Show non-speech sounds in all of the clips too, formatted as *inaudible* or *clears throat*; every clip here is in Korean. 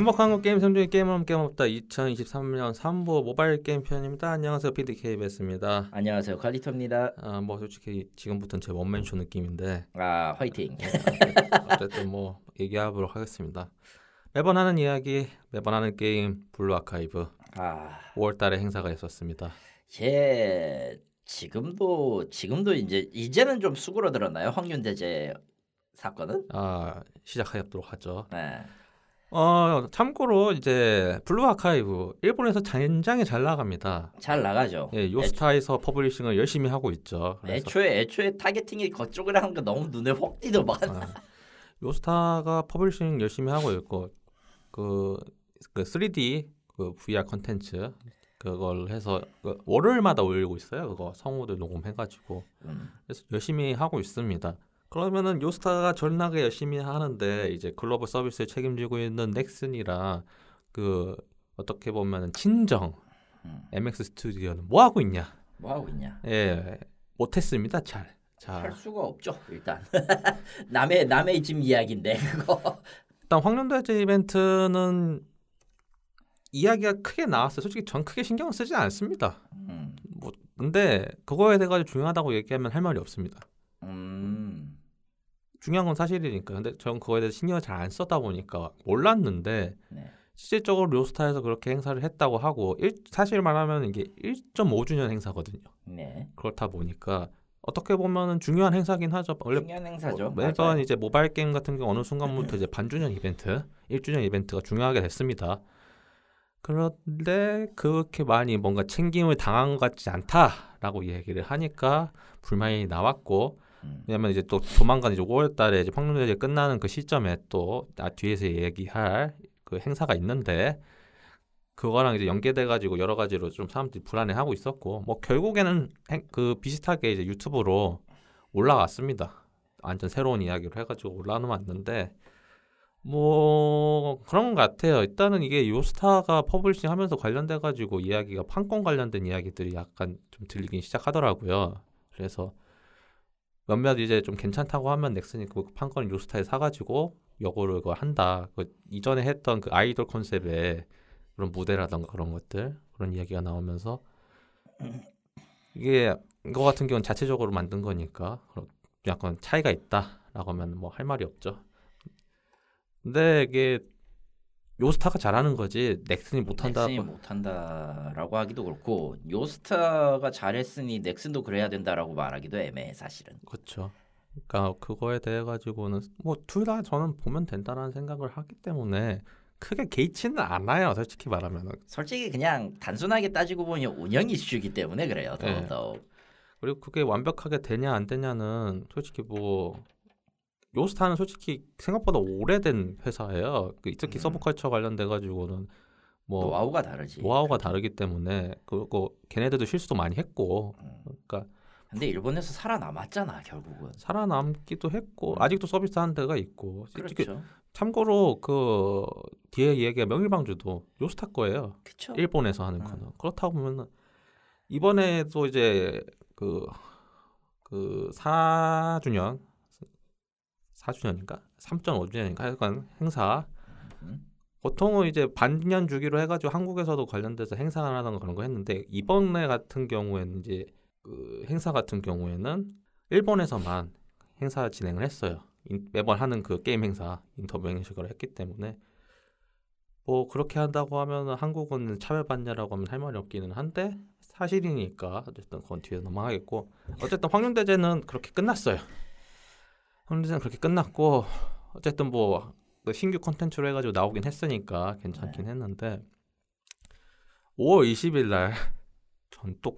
행복한 거 게임 성중의 게임은 게임 없다 2023년 3부 모바일 게임 편입니다. 안녕하세요 PDKBS입니다. 안녕하세요 칼리토입니다. 아 뭐 솔직히 지금부터는 제 원맨쇼 느낌인데 아 화이팅. 어쨌든 뭐 얘기하도록 하겠습니다. 매번 하는 이야기, 매번 하는 게임 블루 아카이브 아 5월달에 행사가 있었습니다. 예. 지금도 지금도 이제 이제는 좀 수그러들었나요 황윤대제 사건은? 아 시작하도록 하죠. 네. 어 참고로 이제 블루 아카이브 일본에서 굉장히 잘 나갑니다. 잘 나가죠. 예, 요스타에서 publishing을 열심히 하고 있죠. 그래서 애초에 애초에 targeting이 그쪽을 하는 거 너무 눈에 확 띄더만. 아, 요스타가 publishing 열심히 하고 있고 그, 그 3D 그 VR 컨텐츠 그걸 해서 그 월요일마다 올리고 있어요. 그거 성우들 녹음해가지고 음. 그래서 열심히 하고 있습니다. 그러면은 요스타가 존나게 열심히 하는데 이제 글로벌 서비스를 책임지고 있는 넥슨이랑 그 어떻게 보면 친정 음. MX 스튜디오는 뭐 하고 있냐? 뭐 하고 있냐? 예, 못했습니다. 잘. 자, 할 수가 없죠 일단. *laughs* 남의 남의 집 이야기인데 그거. 일단 황룡대제 이벤트는 이야기가 크게 나왔어요. 솔직히 전 크게 신경 쓰지 않습니다. 음. 뭐 근데 그거에 대해 가지고 중요하다고 얘기하면 할 말이 없습니다. 음. 중요한 건 사실이니까. 근데 전 그거에 대해서 신경을 잘안 썼다 보니까 몰랐는데 네. 실질적으로 료스타에서 그렇게 행사를 했다고 하고 일, 사실 말하면 이게 1.5주년 행사거든요. 네. 그렇다 보니까 어떻게 보면은 중요한 행사긴 하죠. 원래 중요한 행사죠. 뭐, 매번 맞아요. 이제 모바일 게임 같은 경우 어느 순간부터 이제 반주년 이벤트, 1주년 이벤트가 중요하게 됐습니다. 그런데 그렇게 많이 뭔가 챙김을 당한 것 같지 않다라고 얘기를 하니까 불만이 나왔고 음. 왜냐면 이제 또 조만간 이제 5월 달에 이제 평론대회 끝나는 그 시점에 또 아, 뒤에서 얘기할 그 행사가 있는데 그거랑 이제 연계돼 가지고 여러 가지로 좀 사람들이 불안해하고 있었고 뭐 결국에는 행- 그 비슷하게 이제 유튜브로 올라왔습니다. 완전 새로운 이야기로 해 가지고 올라왔는데 뭐 그런 것 같아요. 일단은 이게 요스타가 publishing 하면서 관련돼 가지고 이야기가 판권 관련된 이야기들이 약간 좀 들리긴 시작하더라고요. 그래서 몇몇 이제 좀 괜찮다고 하면 넥슨이 그 판권을 요스타에 사가지고 요거를 그거 한다. 그 이전에 했던 그 아이돌 컨셉의 그런 무대라던가 그런 것들 그런 이야기가 나오면서 이게 이거 같은 경우는 자체적으로 만든 거니까 약간 차이가 있다라고 하면 뭐 할 말이 없죠. 근데 이게 요스타가 잘하는 거지 넥슨이 못한다. 넥슨이 못한다라고 하기도 그렇고 요스타가 잘했으니 넥슨도 그래야 된다라고 말하기도 애매해 사실은. 그렇죠. 그러니까 그거에 대해 가지고는 뭐 둘 다 저는 보면 된다라는 생각을 하기 때문에 크게 개의치는 않아요. 솔직히 말하면은. 솔직히 그냥 단순하게 따지고 보면 운영 이슈이기 때문에 그래요. 네. 더더욱. 그리고 그게 완벽하게 되냐 안 되냐는 솔직히 뭐 요스타는 솔직히 생각보다 오래된 회사예요. 그 특히 음. 서브컬처 관련돼 가지고는 뭐 노하우가 다르지. 노하우가 다르기 때문에 그리고 걔네들도 실수도 많이 했고 음. 그러니까 근데 일본에서 살아남았잖아 결국은. 살아남기도 했고 아직도 서비스하는 데가 있고 그렇죠. 참고로 그 뒤에 얘기가 명일방주도 요스타 거예요. 그렇죠. 일본에서 하는 음. 거는 그렇다고 보면은 이번에도 이제 그 그 4주년 4주년인가 3.5주년인가 하여간 행사 음. 보통은 이제 반년 주기로 해가지고 한국에서도 관련돼서 행사를 하던 그런 거 했는데 이번에 같은 경우에는 이제 그 행사 같은 경우에는 일본에서만 행사 진행을 했어요. 인- 매번 하는 그 게임 행사 인터뷰 형식으로 했기 때문에 뭐 그렇게 한다고 하면 한국은 차별받냐라고 하면 할 말이 없기는 한데 사실이니까 어쨌든 그건 뒤에 넘어가겠고 어쨌든 황룡대제는 그렇게 끝났어요. 황룡대제는 그렇게 끝났고 어쨌든 뭐그 신규 콘텐츠로 해가지고 나오긴 했으니까 괜찮긴 했는데 5월 20일 날 *laughs* 전 또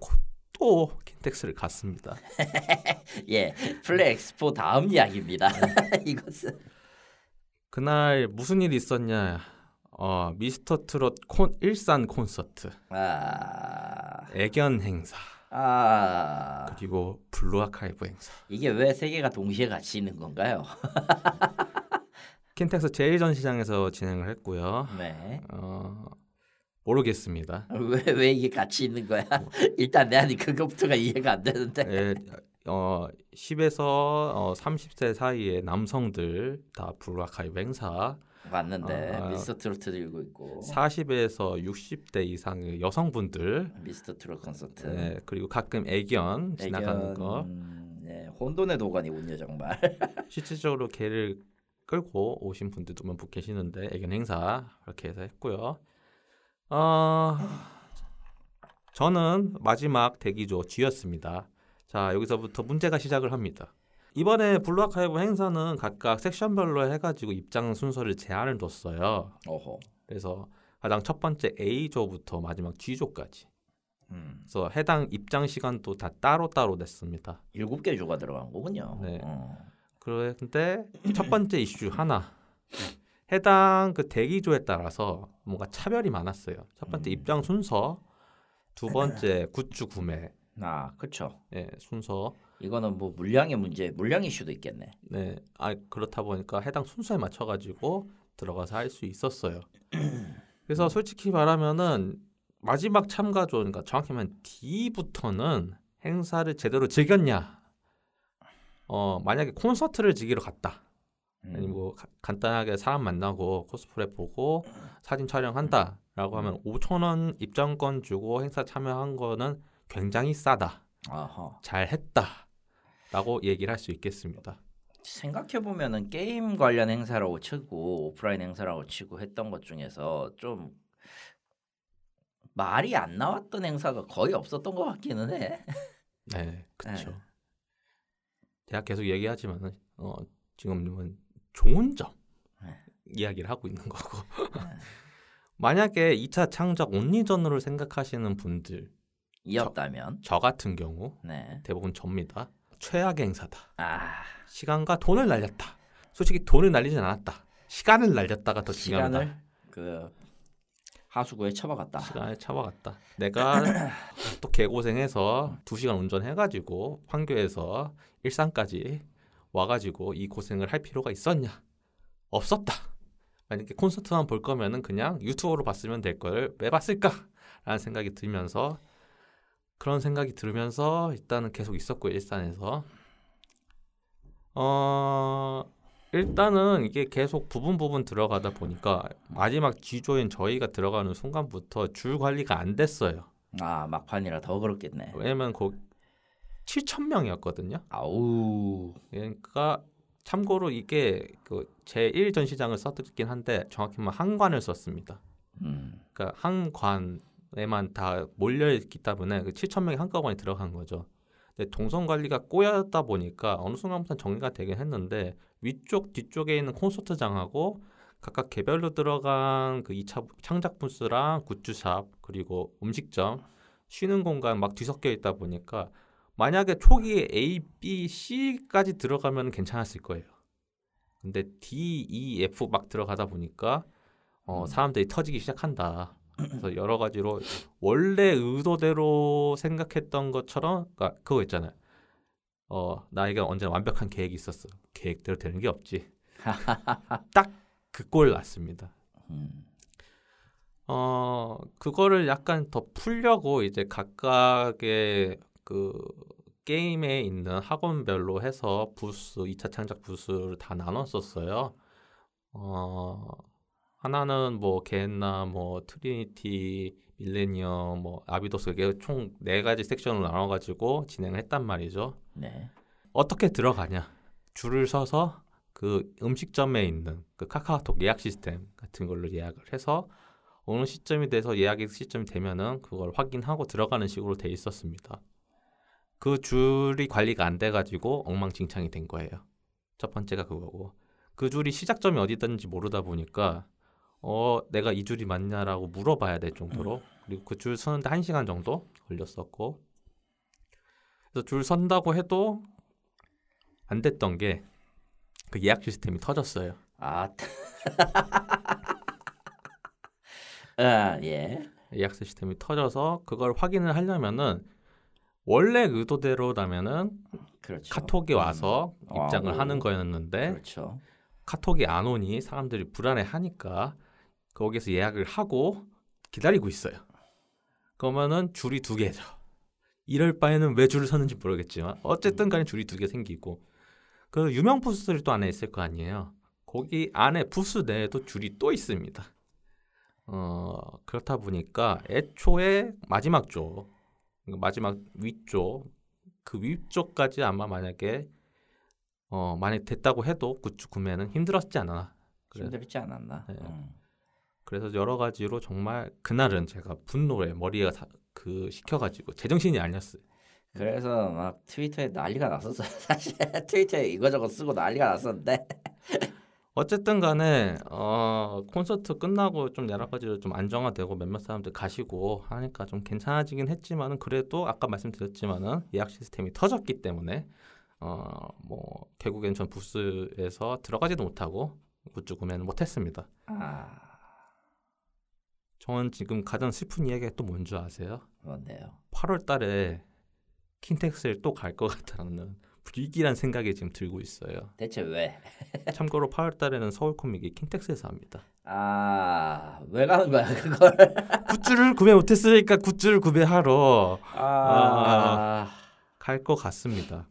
또 킨텍스를 갔습니다. *laughs* 예, 플레 엑스포 다음 이야기입니다. *laughs* 이것은 그날 무슨 일이 있었냐? 어 미스터 트롯 콘 일산 콘서트, 아, 애견 행사, 아 그리고 블루 아카이브 행사. 이게 왜 세 개가 동시에 같이 있는 건가요? *laughs* 킨텍스 제1전시장에서 진행을 했고요. 네. 어 모르겠습니다. 왜 왜 이게 같이 있는 거야? *laughs* 일단 내한이 그것부터가 이해가 안 되는데. 예, 어 10에서 어, 30세 사이의 남성들 다 블루 아카이브 행사 봤는데 아. 미스터 트로트 들고 있고 40에서 60대 이상의 여성분들 미스터 트로트 콘서트 네, 그리고 가끔 애견 지나가는 거 네, 혼돈의 도가니 운녀 정말 *laughs* 실질적으로 개를 끌고 오신 분들도 몇분 계시는데 애견 행사 이렇게 해서 했고요. 어, 저는 마지막 대기조 G였습니다. 자 여기서부터 문제가 시작을 합니다. 이번에 블루아카이브 행사는 각각 섹션별로 해가지고 입장 순서를 제한을 뒀어요. 어허 그래서 가장 첫 번째 A조부터 마지막 G조까지. 음. 그래서 해당 입장 시간도 다 따로 따로 냈습니다. 일곱 개 조가 들어간 거군요 네. 어. 그런데 첫 번째 이슈 하나 해당 그 대기조에 따라서 뭔가 차별이 많았어요. 첫 번째 음. 입장 순서, 두 번째 굿즈 구매 아 그쵸 예, 순서. 이거는 뭐 물량의 문제 물량 이슈도 있겠네 네, 아 그렇다 보니까 해당 순서에 맞춰가지고 들어가서 할 수 있었어요. *clears throat* 그래서 솔직히 말하면은 마지막 참가조, 그러니까 정확히 말하면 D부터는 행사를 제대로 즐겼냐? 어 만약에 콘서트를 즐기러 갔다. 음. 아니 뭐 가- 간단하게 사람 만나고 코스프레 보고 사진 촬영한다라고 하면 5천 원 입장권 주고 행사 참여한 거는 굉장히 싸다, 아하 잘했다 라고 얘기를 할 수 있겠습니다. 생각해 보면은 게임 관련 행사라고 치고 오프라인 행사라고 치고 했던 것 중에서 좀 말이 안 나왔던 행사가 거의 없었던 것 같기는 해. 네, *laughs* 그렇죠. 네. 제가 계속 얘기하지만은 어, 지금은 좋은 점 네. 이야기를 하고 있는 거고. 네. *laughs* 만약에 2차 창작 온리전으로 생각하시는 분들, 이었다면, 저 같은 경우 네. 대부분 접니다. 최악의 행사다. 아 시간과 돈을 날렸다. 솔직히 돈을 날리진 않았다. 시간을 날렸다가 더 중요하다. 시간을 그 하수구에 쳐박았다. 시간을 차박았다. 내가 *clears throat* 또 개고생해서 두 시간 운전해가지고 판교에서 일산까지 와가지고 이 고생을 할 필요가 있었냐? 없었다. 만약에 콘서트만 볼 거면은 그냥 유튜브로 봤으면 될 걸 왜 봤을까?라는 생각이 들면서 그런 생각이 들으면서 일단은 계속 있었고 일산에서 어 일단은 이게 계속 부분 부분 들어가다 보니까 마지막 G조인 저희가 들어가는 순간부터 줄 관리가 안 됐어요. 아 막판이라 더 그렇겠네. 왜냐면 그 7천 명이었거든요. 아우 그러니까 참고로 이게 그 제1 전시장을 썼긴 한데 정확히 말하면 한관을 썼습니다. 음. 그러니까 한관 에만 다 몰려 있기 때문에 그 7천 명이 한꺼번에 들어간 거죠. 근데 동선 관리가 꼬였다 보니까 어느 순간부터 정리가 되긴 했는데 위쪽 뒤쪽에 있는 콘서트장하고 각각 개별로 들어간 그 2차 창작 부스랑 굿즈샵 그리고 음식점 쉬는 공간 막 뒤섞여 있다 보니까 만약에 초기에 A, B, C까지 들어가면 괜찮았을 거예요. 근데 D, E, F 막 들어가다 보니까 어, 음. 사람들이 터지기 시작한다. 그래서 여러 가지로 원래 의도대로 생각했던 것처럼 그러니까 그거 있잖아요. 어 나에게 언제나 완벽한 계획이 있었어. 계획대로 되는 게 없지. *laughs* 딱 그 꼴 났습니다. 음. 어 그거를 약간 더 풀려고 이제 각각의 그 게임에 있는 학원별로 해서 부스 2차 창작 부스를 다 나눴었어요. 어 하나는 뭐 게헨나 뭐 트리니티 밀레니엄 뭐 아비도스 이게 총 네 가지 섹션으로 나눠 가지고 진행을 했단 말이죠. 네. 어떻게 들어가냐? 줄을 서서 그 음식점에 있는 그 카카오톡 예약 시스템 같은 걸로 예약을 해서 어느 시점이 돼서 예약이 시점이 되면은 그걸 확인하고 들어가는 식으로 돼 있었습니다. 그 줄이 관리가 안 돼가지고 엉망진창이 된 거예요. 첫 번째가 그거고 그 줄이 시작점이 어디든지 모르다 보니까 어 내가 이 줄이 맞냐라고 물어봐야 될 정도로 그리고 그 줄 서는데 한 시간 정도 걸렸었고 그래서 줄 선다고 해도 안 됐던 게 그 예약 시스템이 터졌어요. 아. *laughs* 아 예. 예약 시스템이 터져서 그걸 확인을 하려면은 원래 의도대로라면은 그렇죠. 카톡이 와서 음. 입장을 아우. 하는 거였는데 그렇죠. 카톡이 안 오니 사람들이 불안해하니까 거기서 예약을 하고 기다리고 있어요. 그러면은 줄이 두 개죠. 이럴 바에는 왜 줄을 서는지 모르겠지만 어쨌든 간에 줄이 두 개 생기고 그 유명 부스들이 또 안에 있을 거 아니에요. 거기 안에 부스 내에도 줄이 또 있습니다. 어, 그렇다 보니까 애초에 마지막 쪽, 그러니까 마지막 위쪽, 그 위쪽까지 아마 만약에 어, 만약 됐다고 해도 굿즈 구매는 힘들었지 않아. 그래, 힘들지 않았나? 네. 음. 그래서 여러 가지로 정말 그날은 제가 분노에 머리가 사- 그 식혀가지고 제정신이 아니었어요. 그래서 막 트위터에 난리가 났었어요. *laughs* 사실 트위터에 이거저거 쓰고 난리가 났었는데 어쨌든 간에 어, 콘서트 끝나고 좀 여러 가지로 좀 안정화되고 몇몇 사람들 가시고 하니까 좀 괜찮아지긴 했지만은 그래도 아까 말씀드렸지만은 예약 시스템이 터졌기 때문에 어, 뭐 결국엔 전 부스에서 들어가지도 못하고 굿즈 구매는 못했습니다. 아 저는 지금 가장 슬픈 이야기가 또 뭔지 아세요? 뭔데요? 8월 달에 킨텍스를 또 갈 것 같다는 불길한 생각이 지금 들고 있어요. 대체 왜? *laughs* 참고로 8월 달에는 서울 코믹이 킨텍스에서 합니다. 아 왜 가는 거야 그걸? *laughs* 굿즈를 구매 못 했으니까 굿즈를 구매하러 아, 갈것 같습니다.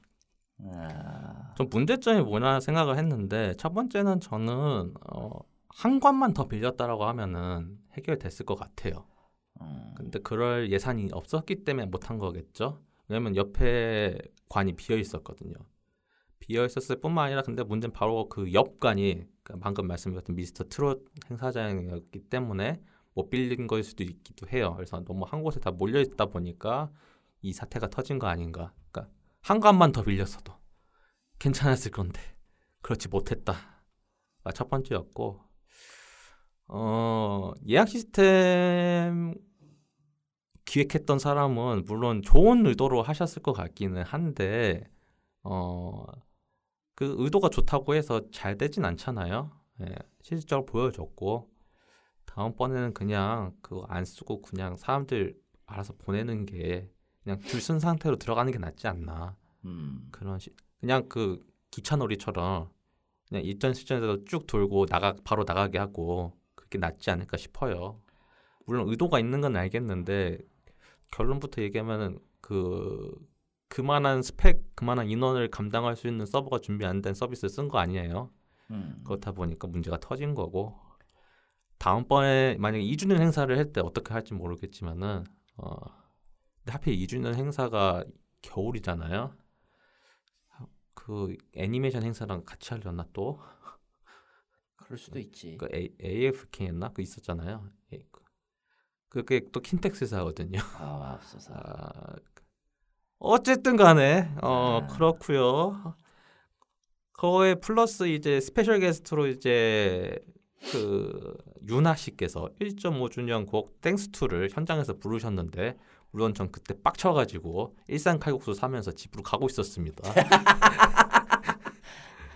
아, 좀 문제점이 뭐냐 생각을 했는데 첫 번째는 저는 어, 한 관만 더 빌렸다라고 하면은 해결됐을 것 같아요. 음, 근데 그럴 예산이 없었기 때문에 못한 거겠죠. 왜냐면 옆에 관이 비어 있었거든요. 비어 있었을 뿐만 아니라 근데 문제는 바로 그 옆관이 그러니까 방금 말씀드렸던 미스터 트롯 행사장이었기 때문에 못 빌린 거일 수도 있기도 해요. 그래서 너무 한 곳에 다 몰려 있다 보니까 이 사태가 터진 거 아닌가. 그러니까 한 관만 더 빌렸어도 괜찮았을 건데 그렇지 못했다. 가첫 번째였고 어, 예약 시스템 기획했던 사람은 물론 좋은 의도로 하셨을 것 같기는 한데 어, 그 의도가 좋다고 해서 잘 되진 않잖아요. 예, 실질적으로 보여줬고 다음번에는 그냥 그거 안 쓰고 그냥 사람들 알아서 보내는 게 그냥 줄 쓴 상태로 들어가는 게 낫지 않나 음, 그런 시, 그냥 그 기차놀이처럼 그냥 일전 시점에서 쭉 돌고 나가 바로 나가게 하고 그 게 낫지 않을까 싶어요. 물론 의도가 있는 건 알겠는데 결론부터 얘기하면은 그 그만한 스펙, 그만한 인원을 감당할 수 있는 서버가 준비 안 된 서비스를 쓴 거 아니에요. 음. 그렇다 보니까 문제가 터진 거고 다음번에 만약에 2주년 행사를 할 때 어떻게 할지 모르겠지만은 어 하필 2주년 행사가 겨울이잖아요. 그 애니메이션 행사랑 같이 하려나 또? 그럴 수도 있지. 그 A, AFK였나? 그 있었잖아요. 예, 그- 그게 또 킨텍스에서 하거든요. 아, 없어서. 아, 어쨌든 간에 어 아. 그렇고요. 거에 플러스 이제 special guest로 이제 그 유나 씨께서 1.5주년 곡 Thanks To를 현장에서 부르셨는데 물론 전 그때 빡쳐가지고 일산 칼국수 사면서 집으로 가고 있었습니다. *laughs*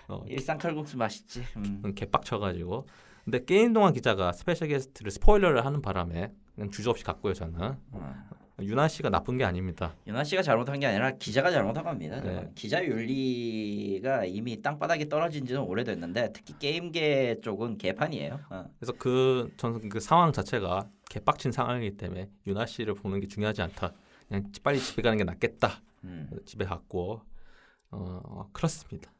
어, 일산 칼국수 맛있지. 음. 개빡쳐가지고 근데 게임동아 기자가 special guest를 스포일러를 하는 바람에 그냥 주저없이 갔고요 저는 어. 유나 씨가 나쁜 게 아닙니다. 윤아 씨가 잘못한 게 아니라 기자가 잘못한 겁니다. 네. 기자 윤리가 이미 땅바닥에 떨어진 지는 오래됐는데 특히 게임계 쪽은 개판이에요. 어. 그래서 그 저는 그 상황 자체가 개빡친 상황이기 때문에 유나 씨를 보는 게 중요하지 않다. 그냥 빨리 집에 가는 게 낫겠다. 음. 집에 갔고 어 그렇습니다.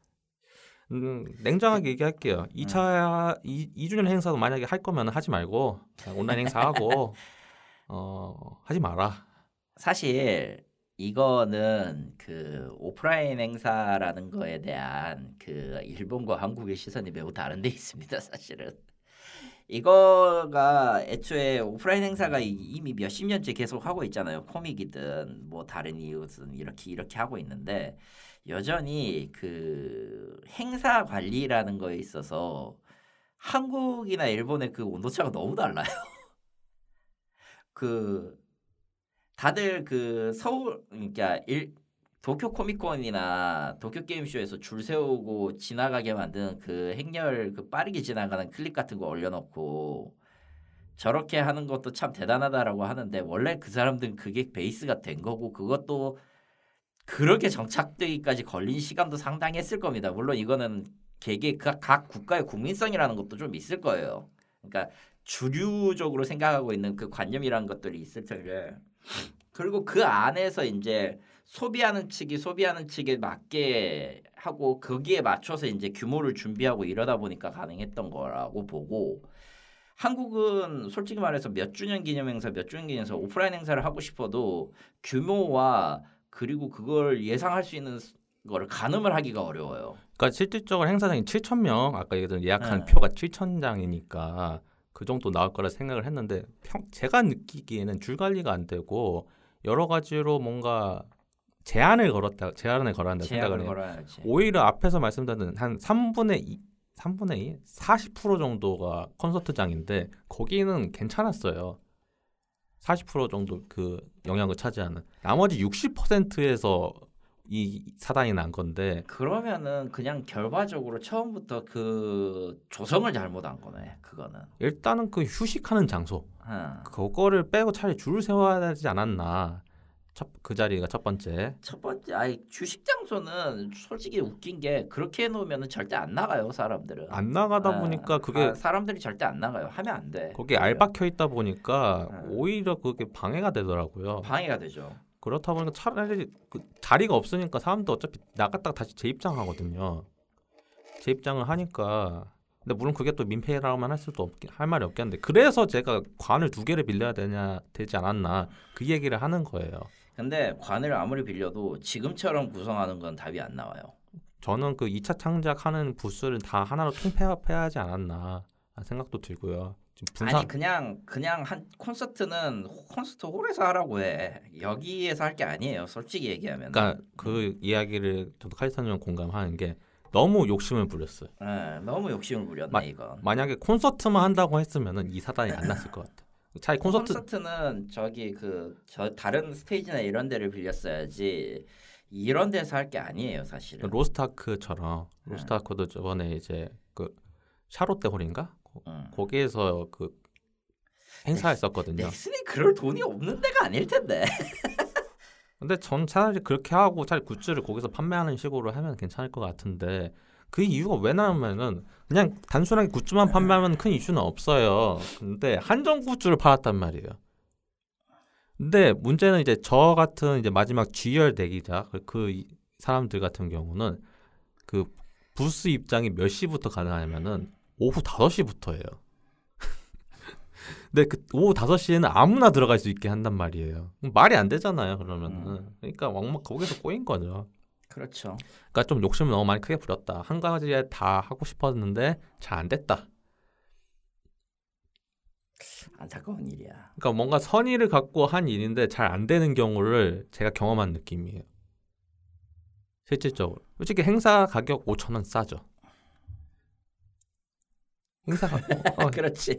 음, 냉정하게 얘기할게요. 2차 이 2주년 행사도 만약에 할 거면 하지 말고 온라인 행사하고 *laughs* 어 하지 마라. 사실 이거는 그 오프라인 행사라는 거에 대한 그 일본과 한국의 시선이 매우 다른 데 있습니다. 사실은 이거가 애초에 오프라인 행사가 이- 이미 몇십 년째 계속 하고 있잖아요. 코믹이든 뭐 다른 이유든 이렇게 이렇게 하고 있는데 여전히 그 행사 관리라는 거에 있어서 한국이나 일본의 그 온도차가 너무 달라요. *laughs* 그 다들 그 서울 그러니까 일 도쿄 코미콘이나 도쿄 게임쇼에서 줄 세우고 지나가게 만드는 그 행렬 그 빠르게 지나가는 클립 같은 거 올려놓고 저렇게 하는 것도 참 대단하다라고 하는데 원래 그 사람들은 그게 베이스가 된 거고 그것도 그렇게 정착되기까지 걸린 시간도 상당했을 겁니다. 물론 이거는 개개 각, 각 국가의 국민성이라는 것도 좀 있을 거예요. 그러니까 주류적으로 생각하고 있는 그 관념이라는 것들이 있을 텐데 그리고 그 안에서 이제 소비하는 측이 소비하는 측에 맞게 하고 거기에 맞춰서 이제 규모를 준비하고 이러다 보니까 가능했던 거라고 보고 한국은 솔직히 말해서 몇 주년 기념 행사 몇 주년 기념 행사 오프라인 행사를 하고 싶어도 규모와 그리고 그걸 예상할 수 있는 거를 가늠을 하기가 어려워요. 그러니까 실질적으로 행사장이 7천 명 아까 얘기했던 예약한 네. 표가 7천 장이니까 그 정도 나올 거라 생각을 했는데 평, 제가 느끼기에는 줄 관리가 안 되고 여러 가지로 뭔가 제한을 걸었다 제한을 걸었다 생각을 해요. 오히려 앞에서 말씀드린 한 3분의 2, 3분의 2, 40% 정도가 콘서트장인데 거기는 괜찮았어요. 40% 정도 그 영향을 차지하는 나머지 60%에서 이 사단이 난 건데 그러면은 그냥 결과적으로 처음부터 그 조성을 잘못한 거네. 그거는. 일단은 그 휴식하는 장소 어. 그거를 빼고 차라리 줄을 세워야 되지 않았나 첫, 그 자리가 첫 번째 첫 번째 아이 주식 장소는 솔직히 웃긴 게 그렇게 해놓으면 절대 안 나가요 사람들은. 안 나가다 아, 보니까 그게 아, 사람들이 절대 안 나가요. 하면 안 돼. 거기에 알 박혀 있다 보니까 네. 오히려 그게 방해가 되더라고요. 방해가 되죠. 그렇다 보니까 차라리 그 자리가 없으니까 사람도 어차피 나갔다가 다시 재입장하거든요. 재입장을 하니까 근데 물론 그게 또 민폐라고만 할 수도 없긴 할 말이 없겠는데 그래서 제가 관을 두 개를 빌려야 되냐 되지 않았나 그 얘기를 하는 거예요. 근데 관을 아무리 빌려도 지금처럼 구성하는 건 답이 안 나와요. 저는 그 2차 창작하는 부스를 다 하나로 통폐합해야 하지 않았나 생각도 들고요. 분산 아니 그냥 그냥 한 콘서트는 콘서트 홀에서 하라고 해. 여기에서 할 게 아니에요. 솔직히 얘기하면. 그러니까 그 이야기를 저도 카리스타님 공감하는 게 너무 욕심을 부렸어요. 예, 너무 욕심을 부렸네 마- 이건. 만약에 콘서트만 한다고 했으면은 이 사단이 안 났을 것 같아. 차라리 콘서트 콘서트는 저기 그 저 다른 스테이지나 이런 데를 빌렸어야지 이런 데서 할 게 아니에요 사실은. 로스타크처럼 네. 로스타크도 저번에 이제 그 샤롯데 홀인가 거- 응. 거기에서 그 행사했었거든요. 넥슨이 그럴 돈이 없는 데가 아닐 텐데. *laughs* 근데 전 차라리 그렇게 하고 차라리 굿즈를 거기서 판매하는 식으로 하면 괜찮을 것 같은데 그 이유가 왜 나오면은 그냥 단순하게 굿즈만 판매하면 큰 이슈는 없어요. 근데 한정 굿즈를 팔았단 말이에요. 근데 문제는 이제 저 같은 이제 마지막 G열 대기자 그- 그 이- 사람들 같은 경우는 그 부스 입장이 몇 시부터 가능하냐면은 오후 5시부터예요. *laughs* 근데 그 오후 5시에는 아무나 들어갈 수 있게 한단 말이에요. 말이 안 되잖아요, 그러면은. 음. 그러니까 왕막 거기서 꼬인 거죠. 그렇죠. 그러니까 좀 욕심을 너무 많이 크게 부렸다. 한 가지에 다 하고 싶었는데 잘 안 됐다. 안타까운 일이야. 그러니까 뭔가 선의를 갖고 한 일인데 잘 안 되는 경우를 제가 경험한 느낌이에요. 실질적으로. 솔직히 행사 가격 5천 원 싸죠. 행사 가격 어, *laughs* 그렇지.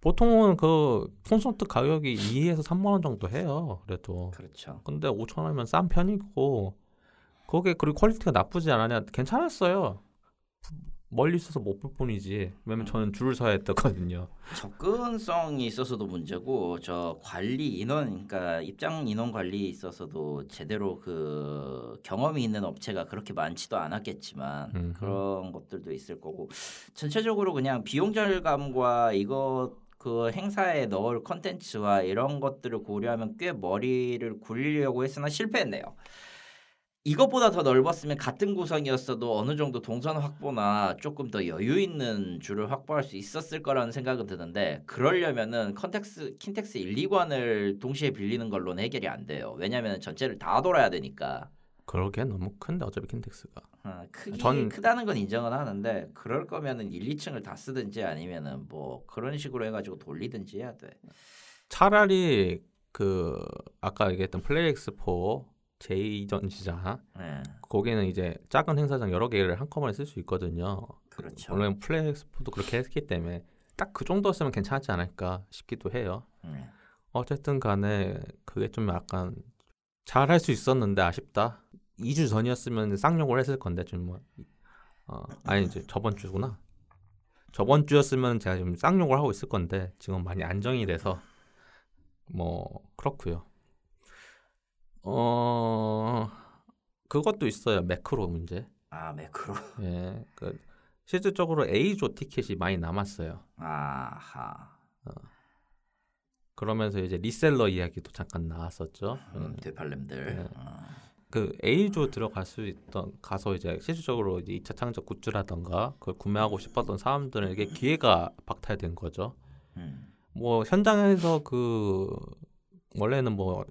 보통은 그 콘서트 가격이 2에서 3만 원 정도 해요. 그래도. 그렇죠. 근데 5천 원이면 싼 편이고 거기에 그리고 퀄리티가 나쁘지 않았냐 괜찮았어요. 멀리 있어서 못 볼 뿐이지. 왜냐면 저는 줄을 서야 했거든요. 접근성이 있어서도 문제고 저 관리 인원 그러니까 입장 인원 관리에 있어서도 제대로 그 경험이 있는 업체가 그렇게 많지도 않았겠지만 음흠. 그런 것들도 있을 거고 전체적으로 그냥 비용 절감과 이거 그 행사에 넣을 컨텐츠와 이런 것들을 고려하면 꽤 머리를 굴리려고 했으나 실패했네요. 이것보다 더 넓었으면 같은 구성이었어도 어느 정도 동선 확보나 조금 더 여유 있는 줄을 확보할 수 있었을 거라는 생각은 드는데 그러려면은 컨텍스 킨텍스 1, 2관을 동시에 빌리는 걸로는 해결이 안 돼요. 왜냐하면 전체를 다 돌아야 되니까 그러기엔 너무 큰데 어차피 킨텍스가. 어, 크기 전- 크다는 건 인정은 하는데 그럴 거면은 1, 2층을 다 쓰든지 아니면은 뭐 그런 식으로 해가지고 돌리든지 해야 돼. 차라리 그 아까 얘기했던 플레이엑스포 제2전시장 네, 거기는 이제 작은 행사장 여러 개를 한꺼번에 쓸 수 있거든요. 그렇죠. 원래 플레이엑스포도 그렇게 했기 때문에 딱 그 정도였으면 괜찮지 않을까 싶기도 해요. 네. 어쨌든 간에 그게 좀 약간 잘 할 수 있었는데 아쉽다. 2주 전이었으면 쌍욕을 했을 건데 지금 뭐 어, 아니 이제 저번 주구나. 저번 주였으면 제가 지금 쌍욕을 하고 있을 건데 지금 많이 안정이 돼서 뭐 그렇고요. 어 그것도 있어요. 매크로 문제. 아 매크로. *laughs* 예. 그 실질적으로 A조 티켓이 많이 남았어요. 아하. 그러면서 이제 리셀러 이야기도 잠깐 나왔었죠. 음, 예. 되팔렘들. 네. 어. 그 A조 들어갈 수 있던 가서 이제 실질적으로 이제 2차 창작 굿즈라던가 그걸 구매하고 싶었던 사람들에게 기회가 박탈된 거죠. 음. 뭐 현장에서 그 원래는 뭐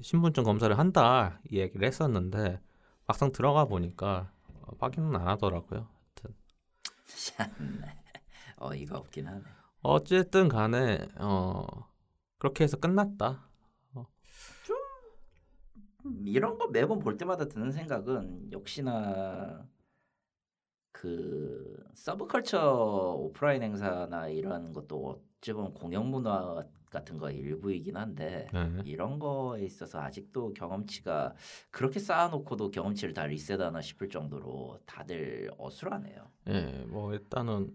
신분증 검사를 한다 이 얘기를 했었는데 막상 들어가 보니까 어, 확인은 안 하더라고요. 하여튼 참네. 어이가 없긴 하네. 어쨌든 간에 어 그렇게 해서 끝났다. 음, 이런 거 매번 볼 때마다 드는 생각은 역시나 그 서브컬처 오프라인 행사나 이런 것도 어찌 보면 공연 문화 같은 거 일부이긴 한데 네. 이런 거에 있어서 아직도 경험치가 그렇게 쌓아놓고도 경험치를 다 리셋하나 싶을 정도로 다들 어수라네요. 예, 뭐 일단은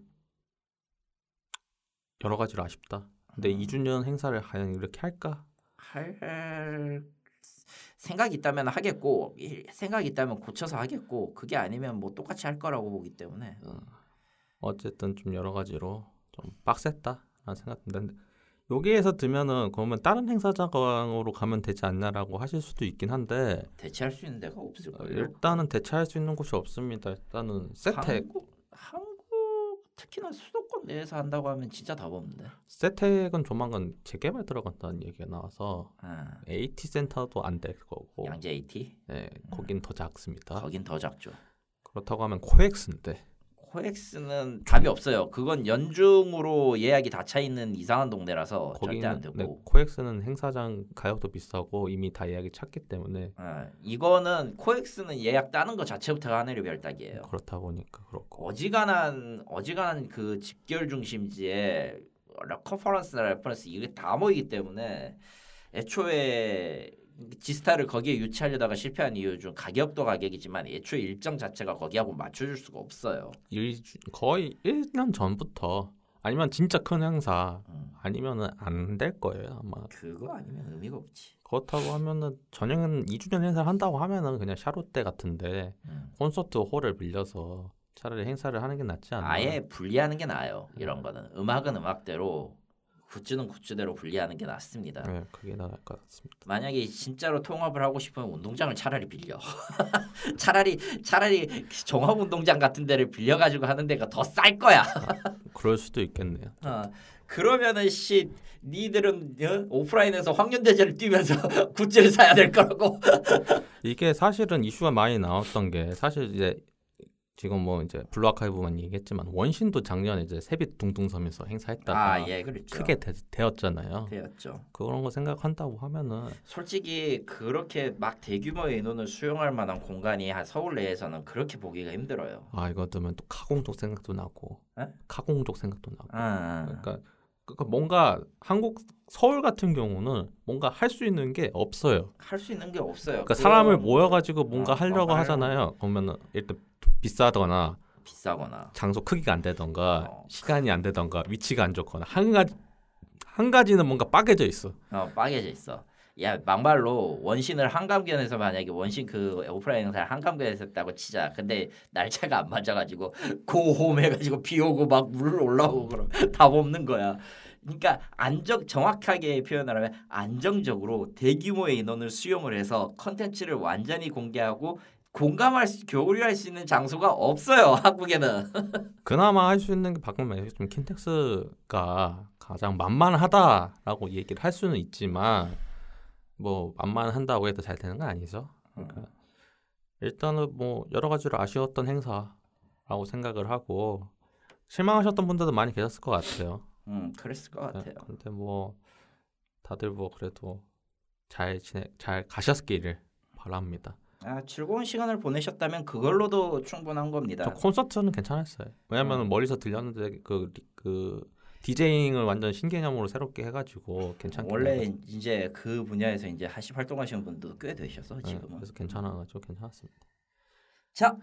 여러 가지로 아쉽다. 근데 음. 2주년 행사를 과연 이렇게 할까? 할 생각이 있다면 하겠고 이- 생각이 있다면 고쳐서 하겠고 그게 아니면 뭐 똑같이 할 거라고 보기 때문에 어, 어쨌든 좀 여러 가지로 좀 빡셌다라는 생각입니다. 근데 여기에서 들면은 그러면 다른 행사장으로 가면 되지 않냐라고 하실 수도 있긴 한데 대체할 수 있는 데가 없을 어, 거예요. 일단은 대체할 수 있는 곳이 없습니다. 일단은 세텍 한국 한국 특히나 수도권 내에서 한다고 하면 진짜 답 없는데. 세텍은 조만간 재개발 들어간다는 얘기가 나와서 아, AT 센터도 안 될 거고 양재 AT 네, 거긴 더 작습니다. 거긴 더 작죠. 그렇다고 하면 코엑스인데 코엑스는 답이 없어요. 그건 연중으로 예약이 다 차 있는 이상한 동네라서 절대 안 거기는 되고. 네, 코엑스는 행사장 가격도 비싸고 이미 다 예약이 찼기 때문에 아, 이거는 코엑스는 예약 따는 것 자체부터가 하늘의 별따기예요. 그렇다 보니까 그렇고 어지간한 어지간한 그 집결 중심지에 컨퍼런스나 레퍼런스 이게 다 모이기 때문에 애초에 지스타를 거기에 유치하려다가 실패한 이유 중 가격도 가격이지만 애초에 일정 자체가 거기하고 맞춰줄 수가 없어요. 일, 거의 1년 전부터 아니면 진짜 큰 행사 음, 아니면은 안 될 거예요 아마 그거 아니면 의미가 없지. 그렇다고 하면은 전형은 2주년 행사를 한다고 하면은 그냥 샤롯데 같은 데 음. 콘서트 홀을 빌려서 차라리 행사를 하는 게 낫지 않나 아예 분리하는 게 나아요. 이런 거는 음악은 음악대로 굿즈는 굿즈대로 분리하는 게 낫습니다. 네 그게 나을 것 같습니다 만약에 진짜로 통합을 하고 싶으면 운동장을 차라리 빌려. *laughs* 차라리 차라리 종합 운동장 같은 데를 빌려 가지고 하는 데가 더 쌀 거야. 그럴 수도 있겠네요 어, 그러면은 씨 니들은 어? 오프라인에서 황년대제를 뛰면서 *laughs* 굿즈를 사야 될 거라고. 이게 사실은 이슈가 많이 나왔던 게 사실 이제 지금 뭐 이제 블루 아카이브만 얘기했지만 원신도 작년에 이제 세빛 둥둥섬에서 행사했다가 아 예 그렇죠. 크게 되, 되었잖아요. 되었죠. 그런 거 생각한다고 하면은 솔직히 그렇게 막 대규모의 인원을 수용할 만한 공간이 한 서울 내에서는 그렇게 보기가 힘들어요. 아 이거 들으면 또 카공족 생각도 나고 에? 카공족 생각도 나고 아, 그러니까 그러니까 뭔가 한국 서울 같은 경우는 뭔가 할 수 있는 게 없어요. 할 수 있는 게 없어요. 그러니까 사람을 모여가지고 뭔가 어, 하려고 뭔가 하잖아요. 그러면은 일단 비싸거나 비싸거나 장소 크기가 안 되던가 어. 시간이 안 되던가 위치가 안 좋거나 한 가지 한 가지는 뭔가 빠개져 있어. 어, 빠개져 있어. 야 막말로 원신을 한강변에서 만약에 원신 그 오프라인 행사를 한강변에서 했다고 치자. 근데 날짜가 안 맞아가지고 고홈 해가지고 비 오고 막 물 올라오고 그럼 *laughs* 답 없는 거야. 그러니까 안정 정확하게 표현하면 안정적으로 대규모의 인원을 수용을 해서 컨텐츠를 완전히 공개하고 공감할 수, 교류할 수 있는 장소가 없어요 *laughs* 한국에는. 그나마 할 수 있는 게 방금 말했지만 킨텍스가 가장 만만하다라고 얘기를 할 수는 있지만 뭐 만만한다고 해도 잘 되는 건 아니죠. 그러니까 일단은 뭐 여러 가지로 아쉬웠던 행사라고 생각을 하고 실망하셨던 분들도 많이 계셨을 것 같아요. 음 그랬을 것 같아요. 근데 뭐 다들 뭐 그래도 잘 지내 잘 가셨기를 바랍니다. 아 즐거운 시간을 보내셨다면 그걸로도 충분한 겁니다. 저 콘서트는 괜찮았어요. 왜냐면 음. 은 멀리서 들렸는데 그, 그 디제잉을 완전 신개념으로 새롭게 해가지고 괜찮게 원래 나가지고. 이제 그 분야에서 이제 하시 활동하시는 분도 꽤 되셔서 네, 지금은. 그래서 괜찮아가지고 괜찮았습니다. 자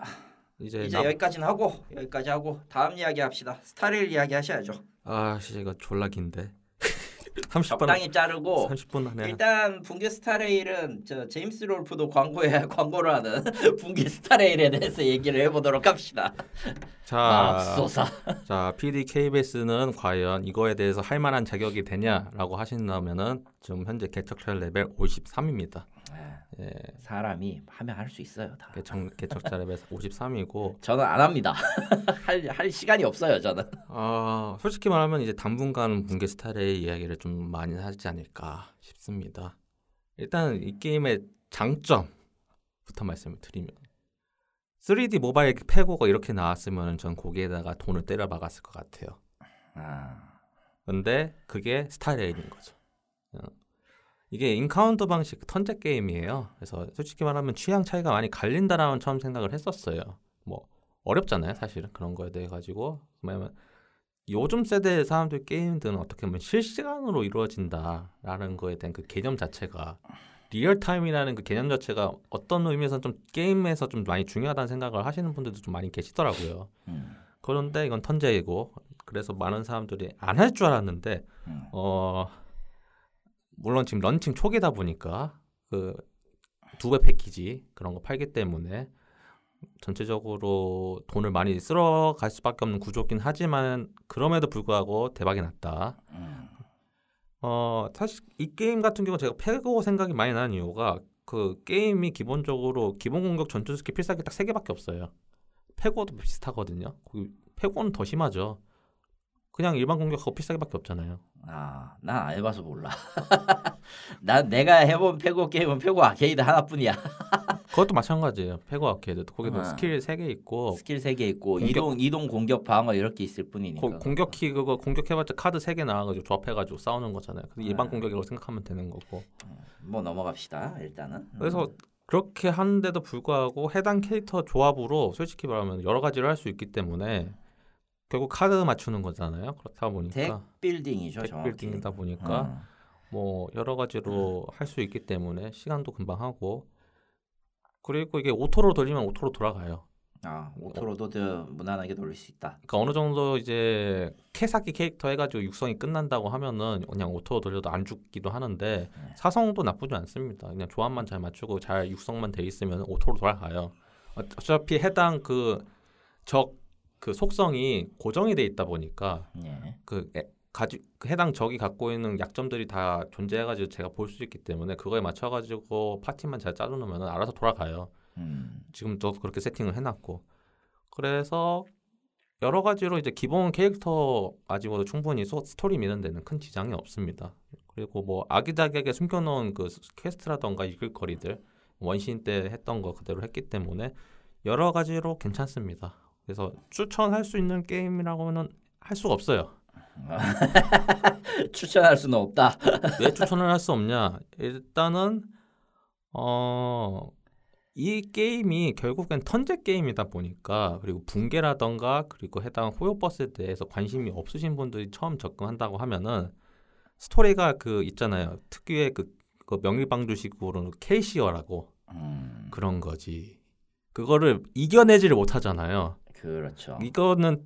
이제, 이제 나, 여기까지는 하고 여기까지 하고 다음 이야기 합시다. 스타레일 이야기 하셔야죠. 아 씨, 이거 졸라 긴데 30분 적당히 자르고 30분 안에 일단 붕괴 스타레일은 저 제임스 롤프도 광고에 *laughs* 광고를 하는 *laughs* 붕괴 스타레일에 대해서 얘기를 해보도록 합시다. 자, 맙소사. *laughs* 자 PD KBS는 과연 이거에 대해서 할 만한 자격이 되냐라고 하신다면은 지금 현재 개척자 레벨 53입니다. 예, 사람이 하면 할 수 있어요 다. 개척 개척자 레벨 53이고 저는 안 합니다. *laughs* 할, 할 시간이 없어요 저는. 아 솔직히 말하면 이제 당분간 붕괴 스타일의 이야기를 좀 많이 하지 않을까 싶습니다. 일단 이 게임의 장점부터 말씀을 드리면 3D 모바일 패고가 이렇게 나왔으면 전 거기에다가 돈을 때려 박았을 것 같아요. 아, 근데 그게 스타일인 거죠. 어. 이게 encounter 방식 턴제 게임이에요. 그래서 솔직히 말하면 취향 차이가 많이 갈린다라는 처음 생각을 했었어요. 뭐 어렵잖아요, 사실은 그런 거에 대해 가지고 뭐냐면 요즘 세대 사람들 게임들은 어떻게 보면 실시간으로 이루어진다라는 거에 대한 그 개념 자체가 real time이라는 그 개념 자체가 어떤 의미에서 좀 게임에서 좀 많이 중요하다는 생각을 하시는 분들도 좀 많이 계시더라고요. 음, 그런데 이건 턴제이고 그래서 많은 사람들이 안 할 줄 알았는데 음. 어 물론 지금 런칭 초기다 보니까 그 두 배 패키지 그런 거 팔기 때문에 전체적으로 돈을 많이 쓸어 갈 수밖에 없는 구조긴 하지만 그럼에도 불구하고 대박이 났다. 음. 어 사실 이 게임 같은 경우 제가 페고 생각이 많이 나는 이유가 그 게임이 기본적으로 기본 공격 전투 스킬 필살기 딱 세 개밖에 없어요. 페고도 비슷하거든요. 거기 페고는 더 심하죠. 그냥 일반 공격하고 필살기밖에 없잖아요. 아, 난 안 해봐서 몰라. *laughs* 난 내가 해본 페고 게임은 페고 아케이드 하나뿐이야. *laughs* 그것도 마찬가지예요. 페고 아케이드 거기도 아. 스킬 세개 있고 스킬 3개 있고 공격- 이동 이동 공격 방어 이렇게 있을 뿐이니까. 고- 공격키 그거 공격해봤자 카드 세개 나와가지고 조합해가지고 싸우는 거잖아요. 그 일반 아. 공격이라고 생각하면 되는 거고. 뭐 넘어갑시다. 일단은. 그래서 그렇게 하는데도 불구하고 해당 캐릭터 조합으로 솔직히 말하면 여러 가지를 할 수 있기 때문에 결국 카드 맞추는 거잖아요. 그렇다 deck 보니까 building이죠, deck 정확히. building이다 보니까 어. 뭐 여러 가지로 할 수 있기 때문에 시간도 금방 하고 그리고 이게 auto로 돌리면 auto로 돌아가요. 아, auto로도 더 무난하게 돌릴 수 있다. 그러니까 어느 정도 이제 개사기 캐릭터 해가지고 육성이 끝난다고 하면은 그냥 auto로 돌려도 안 죽기도 하는데 네. 사성도 나쁘지 않습니다. 그냥 조합만 잘 맞추고 잘 육성만 돼 있으면 auto로 돌아가요. 어차피 해당 그 적 그 속성이 고정이 돼 있다 보니까 예. 그 에- 가지 그 해당 적이 갖고 있는 약점들이 다 존재해가지고 제가 볼 수 있기 때문에 그거에 맞춰가지고 파티만 잘 짜놓으면 알아서 돌아가요. 음. 지금도 그렇게 세팅을 해놨고 그래서 여러 가지로 이제 기본 캐릭터 가지고도 충분히 소- 스토리 미는 데는 큰 지장이 없습니다. 그리고 뭐 아기자기하게 숨겨놓은 그 퀘스트라던가 읽을거리들 원신 때 했던 거 그대로 했기 때문에 여러 가지로 괜찮습니다. 그래서 추천할 수 있는 게임이라고는 할 수가 없어요. *laughs* 추천할 수는 없다. *laughs* 왜 추천을 할 수 없냐? 일단은 어. 이 게임이 결국엔 턴제 게임이다 보니까 그리고 붕괴라던가 그리고 해당 호요 버스에 대해서 관심이 없으신 분들이 처음 접근한다고 하면은 스토리가 그 있잖아요 특유의 그, 그 명일방주식으로 케이시어라고 음. 그런 거지 그거를 이겨내지를 못하잖아요 그렇죠. 이거는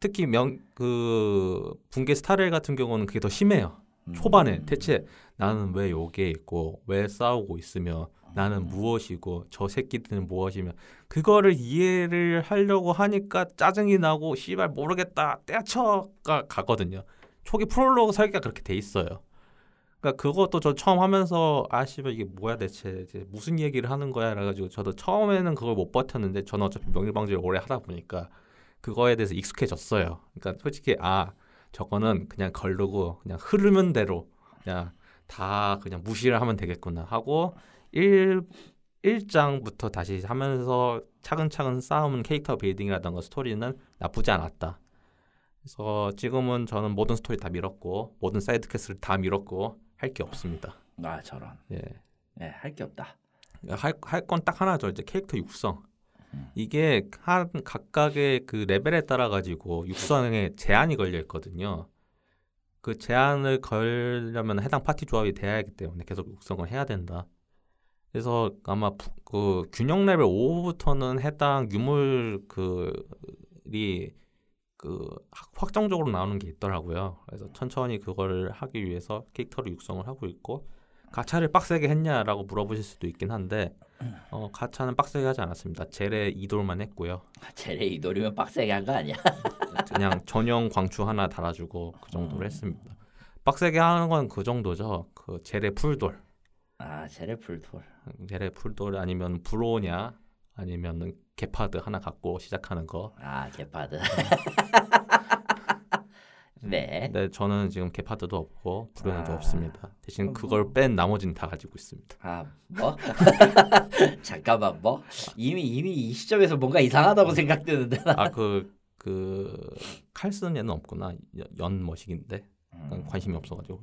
특히 명 그 붕괴 스타레일 같은 경우는 그게 더 심해요 음. 초반에 대체 나는 왜 여기에 있고 왜 싸우고 있으며 나는 무엇이고 저 새끼들은 무엇이며 그거를 이해를 하려고 하니까 짜증이 나고 씨발 모르겠다 떼쳐가 가거든요. 초기 프롤로그 설계가 그렇게 돼 있어요. 그러니까 그것도 저 처음 하면서 아 씨발 이게 뭐야 대체 무슨 얘기를 하는 거야 그래가지고 저도 처음에는 그걸 못 버텼는데 저는 어차피 명일방지를 오래 하다 보니까 그거에 대해서 익숙해졌어요. 그러니까 솔직히 아 저거는 그냥 걸르고 그냥 흐르는 대로 그냥 다 그냥 무시를 하면 되겠구나 하고 1 1장부터 다시 하면서 차근차근 쌓으면 캐릭터 빌딩이라던가 스토리는 나쁘지 않았다. 그래서 지금은 저는 모든 스토리 다 밀었고 모든 side quest를 다 밀었고 할 게 없습니다. 아 저런. 예. 예, 할 게 없다. 할건 딱 하나죠. 이제 캐릭터 육성. 음. 이게 한 각각의 그 레벨에 따라 가지고 육성에 제한이 걸려 있거든요. 그 제한을 걸려면 해당 파티 조합이 돼야 하기 때문에 계속 육성을 해야 된다. 그래서 아마 부- 그 균형 레벨 5부터는 해당 유물 그이 그 확- 확정적으로 나오는 게 있더라고요. 그래서 천천히 그거를 하기 위해서 캐릭터를 육성을 하고 있고 가차를 빡세게 했냐라고 물어보실 수도 있긴 한데 어, 가차는 빡세게 하지 않았습니다. 젤에 이돌만 했고요. 제레 이돌이면 빡세게 한 거 아니야? *laughs* 그냥 전용 광추 하나 달아주고 그 정도로 음. 했습니다. 빡세게 하는 건 그 정도죠. 그 젤의 풀돌, 아 제레 풀돌. 젤의 풀돌 아니면 브로냐 아니면 게파드 하나 갖고 시작하는 거. 아 개파드. *laughs* 네. 근데 저는 지금 게파드도 없고 브로냐도 아. 없습니다. 대신 어, 그걸 뺀 나머지는 다 가지고 있습니다. 아 뭐? *laughs* 잠깐만 뭐? 이미 이미 이 시점에서 뭔가 이상하다고 생각되는데. 아그 그 칼슨 얘는 없구나 연- 연 머식인데 약간 관심이 없어가지고.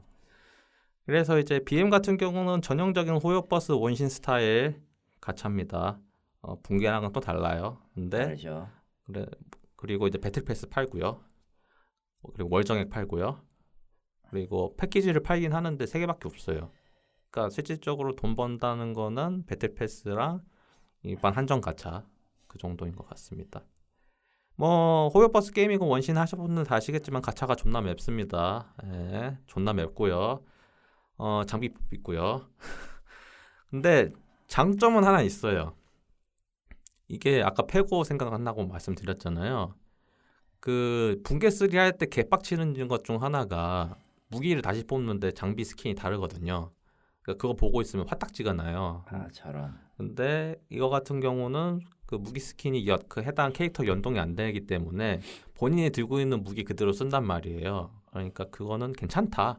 그래서 이제 BM 같은 경우는 전형적인 호요 버스 원신 스타일 가차입니다. 어, 붕괴랑은 또 달라요. 근데 다르죠. 그래 그리고 이제 배틀 패스 팔고요. 어, 그리고 월정액 팔고요. 그리고 패키지를 팔긴 하는데 세 개밖에 없어요. 그러니까 실질적으로 돈 번다는 거는 배틀 패스랑 일반 한정 가차 그 정도인 것 같습니다. 뭐 호요버스 게이밍은 원신 하셔본 분들 다 아시겠지만 가차가 존나 맵습니다. 예, 존나 맵고요. 어, 장비 있고요. *laughs* 근데 장점은 하나 있어요. 이게 아까 패고 생각한다고 말씀드렸잖아요. 그 붕괴 3 할 때 개빡치는 것 중 하나가 무기를 다시 뽑는데 장비 스킨이 다르거든요. 그러니까 그거 보고 있으면 화딱지가 나요. 아 저런. 근데 이거 같은 경우는 그 무기 스킨이 여, 그 해당 캐릭터 연동이 안 되기 때문에 본인이 들고 있는 무기 그대로 쓴단 말이에요. 그러니까 그거는 괜찮다.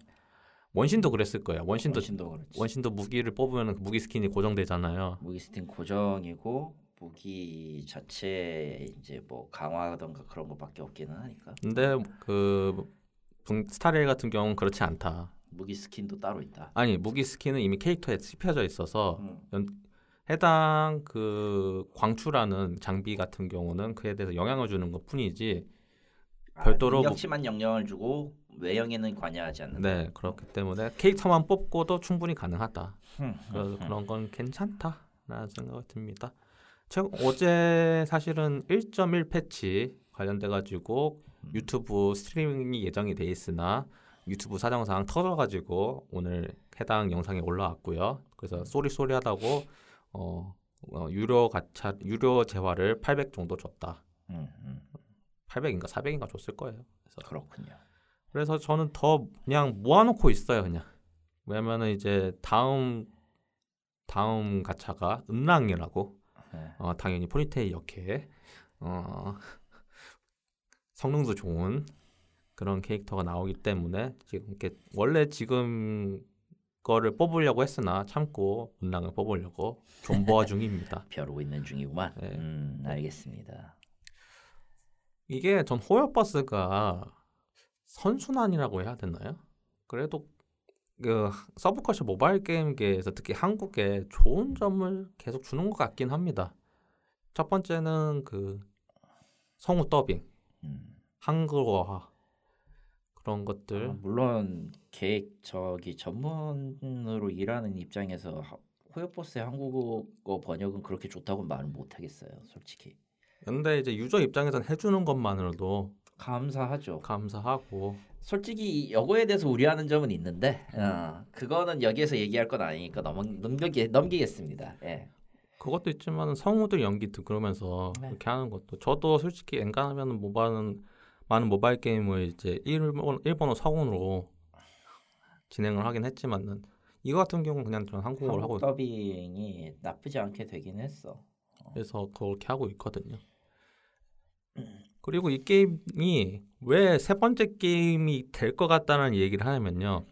원신도 그랬을 거예요. 원신도 원신도. 원신도 무기를 뽑으면 무기 skin이 고정되잖아요. 무기 스팀 고정이고 무기 자체 이제 뭐 강화하던가 그런 것밖에 없기는 하니까 근데 그 붕- 스타레일 같은 경우는 그렇지 않다. 무기 skin도 따로 있다. 아니 무기 skin은 이미 캐릭터에 씹혀져 있어서 음. 해당 그 광추라는 장비 같은 경우는 그에 대해서 영향을 주는 것 뿐이지 아, 별도로 뭐- 능력치만 영향을 주고 외형에는 관여하지 않는다. 네 그렇기 때문에 캐릭터만 뽑고도 충분히 가능하다. 그런 건 괜찮다라는 생각이 듭니다. 제가 어제 사실은 1.1 patch 관련돼 가지고 음. 유튜브 스트리밍이 예정이 돼 있으나 유튜브 사정상 터져가지고 오늘 해당 영상이 올라왔고요. 그래서 sorry sorry 하다고 어, 어, 유료 가챠 유료 재화를 800 정도 줬다. 음, 음, 800인가 400인가 줬을 거예요. 그래서 그렇군요. 그래서 저는 더 그냥 모아놓고 있어요, 그냥. 왜냐면은 이제 다음 다음 가차가 은랑이라고 네. 어, 당연히 포니테이 역해 어, *laughs* 성능도 좋은 그런 캐릭터가 나오기 때문에 지금 이렇게 원래 지금 거를 뽑으려고 했으나 참고 은랑을 뽑으려고 존버화 *laughs* 중입니다. 벼르고 있는 중이구만. 네. 음, 알겠습니다. 이게 전 호열버스가 선순환이라고 해야 되나요? 그래도 그 서브컬처 모바일 게임계에서 특히 한국에 좋은 점을 계속 주는 것 같긴 합니다. 첫 번째는 그 성우 더빙, 음. 한글화 그런 것들. 아, 물론 계획 저기 전문으로 일하는 입장에서 하- 호요버스의 한국어 번역은 그렇게 좋다고 말을 못 하겠어요, 솔직히. 근데 이제 유저 입장에서는 해주는 것만으로도 감사하죠. 감사하고 솔직히 이거에 대해서 우려하는 점은 있는데 어, 그거는 여기에서 얘기할 건 아니니까 넘, 넘기, 넘기겠습니다. 예. 그것도 있지만 성우들 연기 들으면서 네. 그렇게 하는 것도 저도 솔직히 엔간하면 모바일은 많은 모바일 게임을 이제 일본 일본어 성우로 진행을 하긴 했지만은 이거 같은 경우는 그냥 저는 한국어로 하고 한국 더빙이 나쁘지 않게 되긴 했어. 그래서 그렇게 하고 있거든요. *clears throat* 그리고 이 게임이 왜 세 번째 게임이 될 것 같다는 얘기를 하냐면요.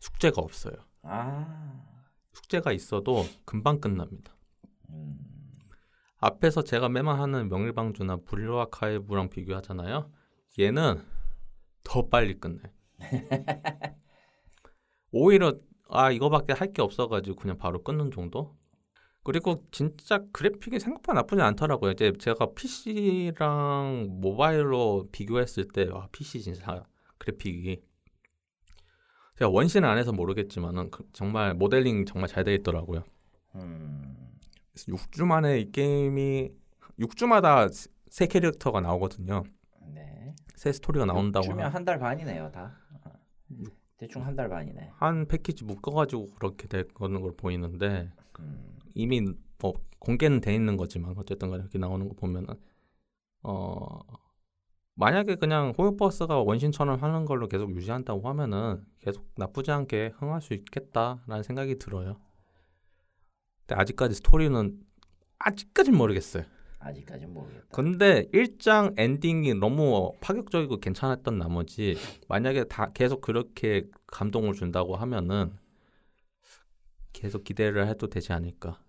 숙제가 없어요. 아, 숙제가 있어도 금방 끝납니다. 음, 앞에서 제가 매만 하는 명일방주나 브릴로 아카이브랑 비교하잖아요. 얘는 더 빨리 끝내. *laughs* 오히려 아 이거밖에 할 게 없어가지고 그냥 바로 끊는 정도. 그리고 진짜 그래픽이 생각보다 나쁘지 않더라고요. 이제 제가 PC랑 모바일로 비교했을 때 와, PC 진짜 그래픽이 제가 원신을 안 해서 모르겠지만은 그- 정말 모델링 정말 잘돼 있더라고요. 음, 6주 만에 이 게임이 6주마다 세 캐릭터가 나오거든요. 네. 새 스토리가 나온다고 주면 하- 한달 반이네요 다. 어. 대충 한 달 반이네. 한 패키지 묶어가지고 그렇게 될 거는 걸 보이는데 음, 이미 뭐 공개는 돼 있는 거지만 어쨌든 간에 이렇게 나오는 거 보면은 어 만약에 그냥 호요버스가 원신처럼 하는 걸로 계속 유지한다고 하면은 계속 나쁘지 않게 흥할 수 있겠다라는 생각이 들어요. 근데 아직까지 스토리는 아직까진 모르겠어요. 아직까진 모르겠다. 근데 1장 엔딩이 너무 파격적이고 괜찮았던 나머지 만약에 다 계속 그렇게 감동을 준다고 하면은 계속 기대를 해도 되지 않을까.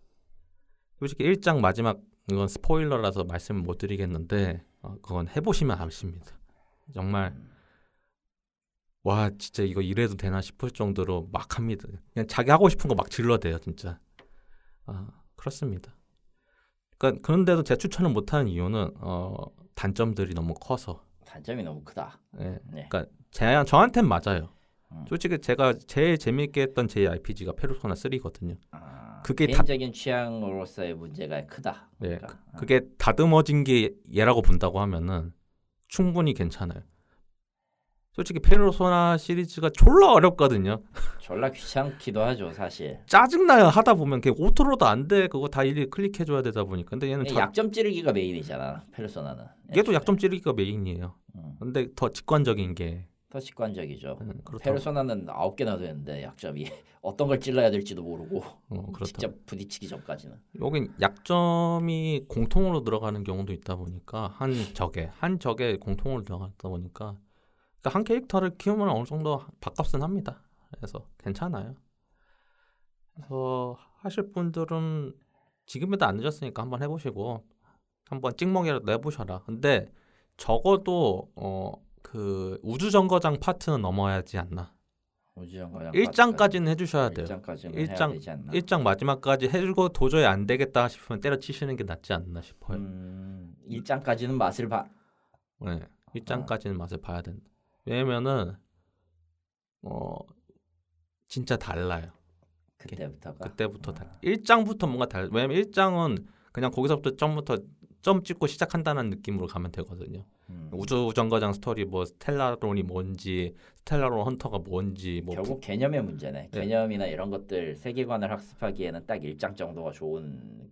솔직히 1장 마지막 이건 스포일러라서 말씀을 못 드리겠는데 어, 그건 해보시면 아십니다. 정말 와 진짜 이거 이래도 되나 싶을 정도로 막 합니다. 그냥 자기 하고 싶은 거 막 질러대요 진짜. 아 그렇습니다. 그러니까 그런데도 제 추천을 못하는 이유는 어, 단점들이 너무 커서. 단점이 너무 크다. 예. 네. 그러니까 제 저한텐 맞아요. 음. 솔직히 제가 제일 재밌게 했던 JRPG가 페르소나 3거든요. 아, 그게 다- 개인적인 취향으로서의 문제가 크다. 네, 그러니까. 어. 그게 다듬어진 게 얘라고 본다고 하면은 충분히 괜찮아요. 솔직히 페르소나 시리즈가 졸라 어렵거든요. *laughs* 졸라 귀찮기도 하죠 사실. 짜증나요 하다 보면 걔 auto로도 안 돼. 그거 다 일일이 클릭해 줘야 되다 보니까. 근데 얘는 자, 약점 찌르기가 메인이잖아 페르소나는. 얘도. 약점 찌르기가 메인이에요. 음, 근데 더 직관적인 게 더 직관적이죠. 음. 페르소나는 아홉 개나 되는데 약점이 *laughs* 어떤 걸 찔러야 될지도 모르고 어. 직접 부딪히기 전까지는. 여긴 약점이 공통으로 들어가는 경우도 있다 보니까 한 적에 한 적에 공통으로 들어가다 보니까 그러니까 한 캐릭터를 키우면 어느 정도 밥값은 합니다. 그래서 괜찮아요. 그래서 하실 분들은 지금에도 안 늦었으니까 한번 해보시고 한번 찍먹이라도 내보셔라. 근데 적어도 어 그 우주 정거장 파트는 넘어야지 않나. 우주 정거장 1장까지는 해 주셔야 돼요. 1장까지는 일장- 해야 되지 않나. 1장 마지막까지 해 주고 도저히 안 되겠다 싶으면 때려치시는 게 낫지 않나 싶어요. 음, 1장까지는 맛을 봐. 네, 1장까지는 맛을 봐야 된다. 왜냐면은 어 진짜 달라요. 그때부터가. 그때부터 달. 1장부터 뭔가 달. 왜냐면 1장은 그냥 거기서부터 점부터 점 찍고 시작한다는 느낌으로 가면 되거든요. 음. 우주 정거장 스토리 뭐 스텔라론이 뭔지 스텔라론 헌터가 뭔지 뭐 결국 개념의 문제네. 네. 개념이나 이런 것들 세계관을 학습하기에는 딱 1장 정도가 좋은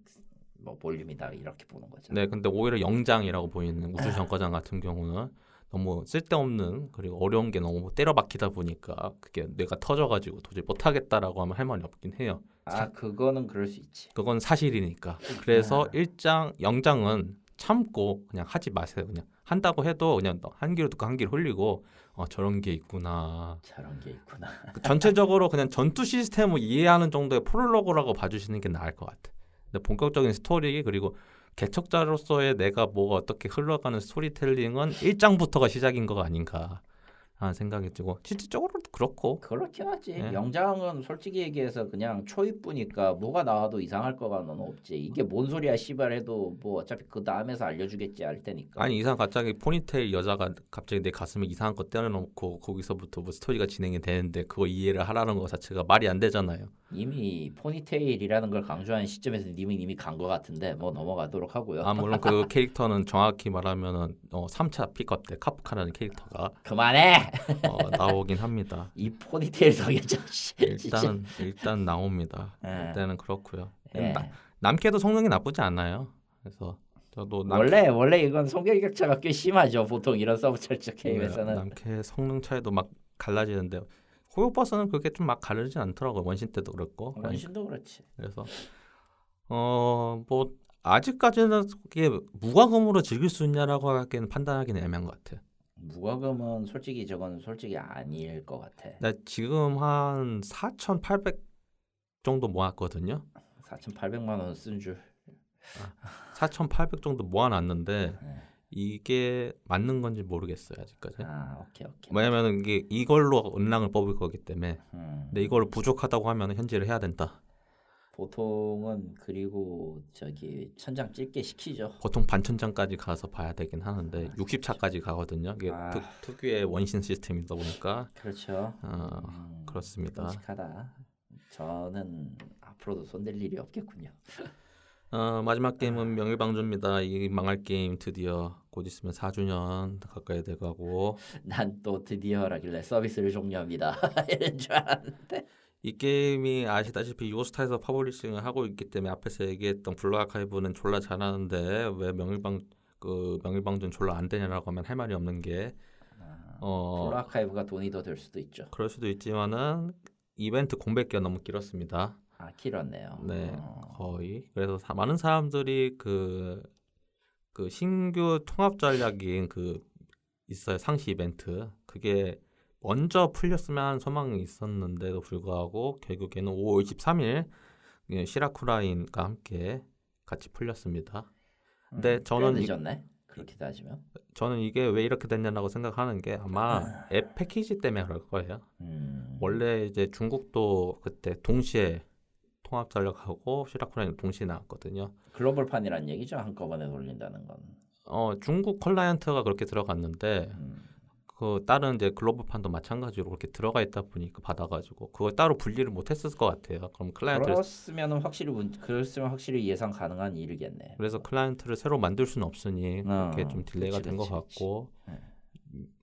뭐 볼륨이다 이렇게 보는 거죠. 네, 근데 오히려 영장이라고 보이는 우주 정거장 같은 경우는 너무 쓸데없는 그리고 어려운 게 너무 때려박히다 보니까 그게 뇌가 터져가지고 도저히 못하겠다라고 하면 할 말이 없긴 해요. 아 그거는 그럴 수 있지. 그건 사실이니까. 그래서 아. 일장 영장은 참고 그냥 하지 마세요. 그냥 한다고 해도 그냥 한 귀로 듣고 한 귀로 흘리고 어, 저런 게 있구나. 저런 게 있구나. 그 전체적으로 그냥 전투 시스템을 이해하는 정도의 프롤로그라고 봐주시는 게 나을 것 같아. 근데 본격적인 스토리 그리고 개척자로서의 내가 뭐가 어떻게 흘러가는 스토리텔링은 1장부터가 시작인 거 아닌가 하는 생각이 들고 실질적으로도 그렇고 그렇긴 하지. 네. 영장은 솔직히 얘기해서 그냥 초입부니까 뭐가 나와도 이상할 거가 는 없지. 이게 뭔 소리야 씨발 해도 뭐 어차피 그 다음에서 알려주겠지 할 테니까. 아니 이상 갑자기 포니테일 여자가 갑자기 내 가슴에 이상한 거 때려놓고 거기서부터 뭐 스토리가 진행이 되는데 그거 이해를 하라는 거 자체가 말이 안 되잖아요. 이미 포니테일이라는 걸 강조하는 시점에서 님은 이미 간 거 같은데 뭐 넘어가도록 하고요. 아 물론 그 *laughs* 캐릭터는 정확히 말하면은 어, 3차 픽업 때 카프카라는 캐릭터가 그만해. 어, 나오긴 합니다. *laughs* 이 포니테일. 진짜. 일단 일단 나옵니다. 예. 일단은 그렇고요. 예. 나- 남캐도 성능이 나쁘지 않아요. 그래서 저도 남, 원래 원래 이건 성별 격차가 꽤 심하죠. 보통 이런 서브컬처 게임에서는. 남캐 성능 차이도 막 갈라지는데 호요버스는 그렇게 좀 막 가르지 않더라고요. 원신 때도 그렇고. 원신도 그렇지. 그래서 어 뭐 아직까지는 그게 무과금으로 즐길 수 있냐라고 하기에는 판단하기는 애매한 것 같아요. 무과금은 솔직히 저건 솔직히 아닐 것 같아. 나 지금 한 4,800 정도 모았거든요. 4,800만 원 쓴 줄. 4,800 정도 모아놨는데 네. 이게 맞는 건지 모르겠어요 아직까지. 아 오케이 오케이. 왜냐면 이게 이걸로 은랑을 뽑을 거기 때문에. 음. 근데 이걸 부족하다고 하면 현질을 해야 된다. 보통은 그리고 저기 천장 찔게 시키죠. 보통 반천장까지 가서 봐야 되긴 하는데 60차까지 가거든요. 이게 아. 특, 특유의 원신 시스템이다 보니까 그렇죠. 어, 음, 그렇습니다. 끔찍하다. 저는 앞으로도 손댈 일이 없겠군요. 어, 마지막 게임은 명일방주입니다. 이 망할 게임 드디어 곧 있으면 4주년 가까이 돼가고 난 또 드디어라길래 서비스를 종료합니다. *laughs* 이런 줄 알았는데. 이 게임이 아시다시피 요스타에서 publishing을 하고 있기 때문에 앞에서 얘기했던 블루 아카이브는 졸라 잘하는데 왜 명일방 그 명일방주는 졸라 안 되냐라고 하면 할 말이 없는 게 어, 블루 아카이브가 돈이 더 될 수도 있죠. 그럴 수도 있지만은 이벤트 공백기가 너무 길었습니다. 아 길었네요. 네, 어. 거의. 그래서 사- 많은 사람들이 그, 그 신규 통합 전략인 그 있어요 상시 이벤트. 그게 먼저 풀렸으면 하는 소망이 있었는데도 불구하고 결국에는 5월 23일 예, 시라쿠라인과 함께 같이 풀렸습니다. 근데 음, 저는 늦었네. 그렇게 따지면. 저는 이게 왜 이렇게 됐냐고 생각하는 게 아마 앱 패키지 때문에 그럴 거예요. 음. 원래 이제 중국도 그때 동시에 통합 전략하고 시라쿠사인 동시에 나왔거든요. 글로벌판이란 얘기죠. 한꺼번에 돌린다는 건. 어 중국 클라이언트가 그렇게 들어갔는데 음. 그 다른 이제 글로벌판도 마찬가지로 그렇게 들어가 있다 보니까 받아가지고 그걸 따로 분리를 못했을 것 같아요. 그럼 클라이언트 를 그렇으면 확실히 문, 그랬으면 확실히 예상 가능한 일이겠네. 그래서 클라이언트를 새로 만들 수는 없으니 그렇게 어, 좀 delay가 그치, 된것 그치, 같고 네.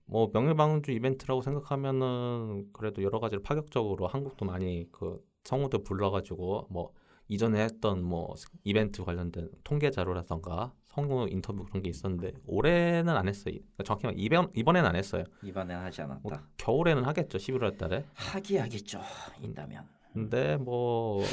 뭐 명일방주 이벤트라고 생각하면은 그래도 여러 가지로 파격적으로 한국도 많이 그 성우들 불러가지고 뭐 이전에 했던 뭐 이벤트 관련된 통계 자료라던가 성우 인터뷰 그런 게 있었는데 올해는 안 했어요. 그러니까 정확히 이번 이번에는 안 했어요. 이번엔 하지 뭐 않았다. 겨울에는 하겠죠. 11월 달에. 하기 하겠죠. 있다면. 근데 뭐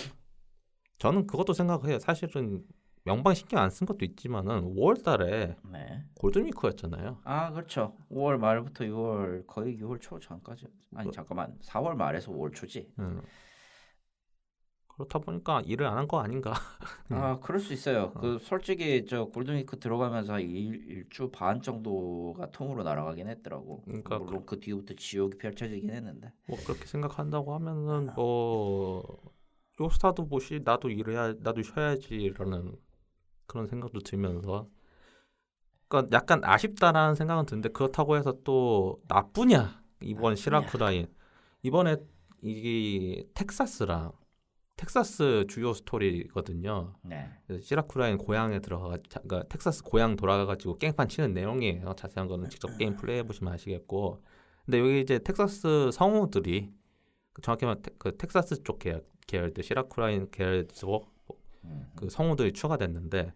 저는 그것도 생각해요. 사실은 명방 신경 안 쓴 것도 있지만은 5월 달에 네. 골든위크였잖아요. 아 그렇죠. 5월 말부터 6월 거의 6월 초 전까지. 아니 잠깐만. 4월 말에서 5월 초지. 음. 그렇다 보니까 일을 안 한 거 아닌가. 음. *laughs* 아 그럴 수 있어요. 그 솔직히 저 골든위크 들어가면서 일, 일주 반 정도가 통으로 날아가긴 했더라고. 그러니까 물론 그 뒤부터 지옥이 펼쳐지긴 했는데. 뭐 그렇게 생각한다고 하면은 뭐 요스타도 뭐시 나도 일해야 나도 쉬어야지라는 그런 생각도 들면서 그러니까 약간 아쉽다라는 생각은 드는데 그렇다고 해서 또 나쁘냐 이번 시라쿠사인 이번에 이게 텍사스랑 텍사스 주요 스토리거든요. 네. 시라쿠사인 고향에 들어가 그러니까 텍사스 고향 돌아가 가지고 깽판 치는 내용이에요. 자세한 거는 직접 게임 플레이해 보시면 아시겠고. 근데 여기 이제 텍사스 성우들이 그 정확히 말하면 텍- 그 텍사스 쪽 계열, 계열들 시라쿠사인 계열 쪽 음. 그 성우들이 추가됐는데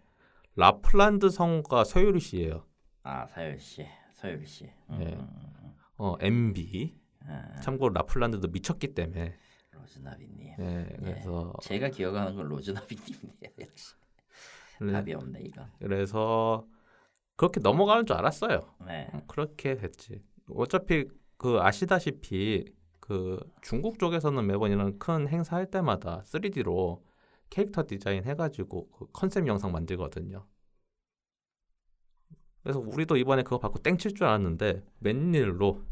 라플란드 성우가 서유리 씨예요. 아 사열 씨, 서율 씨. 음, 네. 음, 음, 어 MB. 음. 아, 참고로 라플란드도 미쳤기 때문에. 로즈나비님. 네, 그래서 제가 기억하는 건 로즈나비님이에요. 역시 그래- 답이 없네 이건. 그래서 그렇게 넘어가는 줄 알았어요. 네. 음, 그렇게 됐지. 어차피 그 아시다시피 그 중국 쪽에서는 매번 이런 큰 행사 할 때마다 3D로 캐릭터 디자인 해가지고 그 컨셉 영상 만들거든요. 그래서 우리도 이번에 그거 받고 땡칠 줄 알았는데 웬일로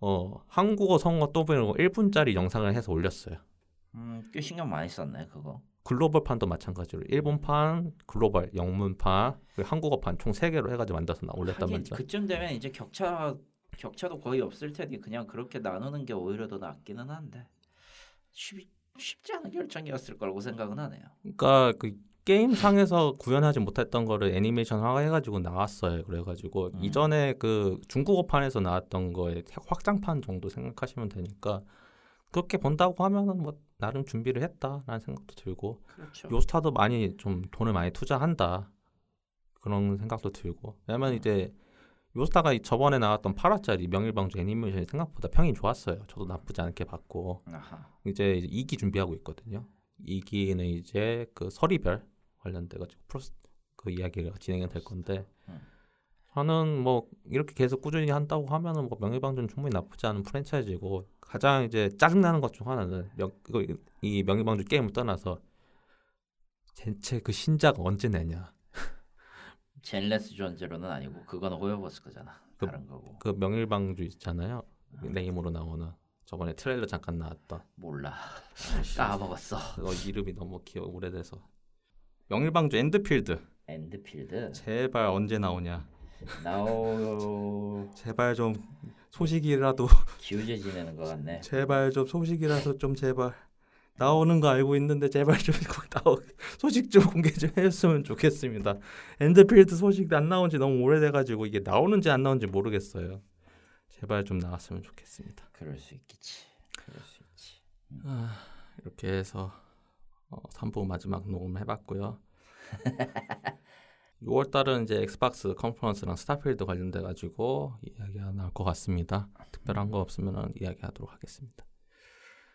어 한국어 성어 더빙으로 1분짜리 영상을 해서 올렸어요. 음, 꽤 신경 많이 썼네 그거. 글로벌판도 마찬가지로 일본판, 글로벌 영문판, 한국어판 총 3개로 해가지고 만들어서 나- 올렸단 말이죠. 그쯤 되면 이제 격차 격차도 거의 없을 테니 그냥 그렇게 나누는 게 오히려 더 낫기는 한데 쉽, 쉽지 않은 결정이었을 거라고 생각은 하네요. 그러니까 그 게임상에서 구현하지 못했던 거를 애니메이션화가 해가지고 나왔어요. 그래가지고 음. 이전에 그 중국어판에서 나왔던 거의 확장판 정도 생각하시면 되니까 그렇게 본다고 하면은 뭐 나름 준비를 했다라는 생각도 들고 그렇죠. 요스타도 많이 좀 돈을 많이 투자한다 그런 생각도 들고 왜냐면 음. 이제 요스타가 이 저번에 나왔던 8화짜리 명일방주 애니메이션이 생각보다 평이 좋았어요. 저도 나쁘지 않게 봤고 아하. 이제 2기 준비하고 있거든요. 2기는 이제 그 서리별 관련돼 가지고 프로스 그 이야기가 진행이 될 건데 음. 저는 뭐 이렇게 계속 꾸준히 한다고 하면은 뭐 명예방주는 충분히 나쁘지 않은 프랜차이즈고 가장 이제 짜증나는 것 중 하나는 명, 이 명예방주 게임을 떠나서 대체 그 신작 언제 내냐 *laughs* 젠레스 존제로는 아니고 그건 호요버스 거잖아. 그- 다른 거고. 그 명일방주 있잖아요 네임으로 나오는 저번에 트레일러 잠깐 나왔던 몰라. 까먹었어. 이름이 너무 기억 오래돼서 명일방주 엔드필드 엔드필드. 제발 언제 나오냐 나오 제발 좀 소식이라도 기우제 지내는 것 같네. 제발 좀 소식이라도 좀 제발 나오는 거 알고 있는데 제발 좀 *laughs* 나오 소식 좀 공개 좀 해줬으면 좋겠습니다. 엔드필드 소식 안 나온 지 너무 오래돼가지고 이게 나오는지 안 나오는지 모르겠어요. 제발 좀 나왔으면 좋겠습니다. 그럴 수 있겠지. 그럴 수 있지. 아, 이렇게 해서 어, 3부 마지막 녹음 해봤고요. *laughs* 6월 달은 이제 엑스박스 컨퍼런스랑 스타필드 관련돼 가지고 이야기가 나올 것 같습니다. 특별한 거 없으면 이야기하도록 하겠습니다.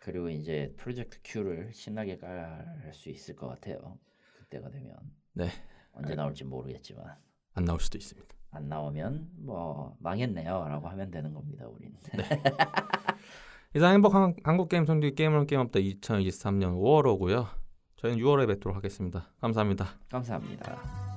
그리고 이제 프로젝트 Q를 신나게 깔 수 있을 것 같아요. 그때가 되면. 네. 언제 나올지 모르겠지만 안 나올 수도 있습니다. 안 나오면 뭐 망했네요라고 하면 되는 겁니다. 우린. *laughs* 이상 행복 한, 한국 게임 성지 게임을 게임 없다 2023년 5월호고요. 저희는 6월에 뵙도록 하겠습니다. 감사합니다. 감사합니다.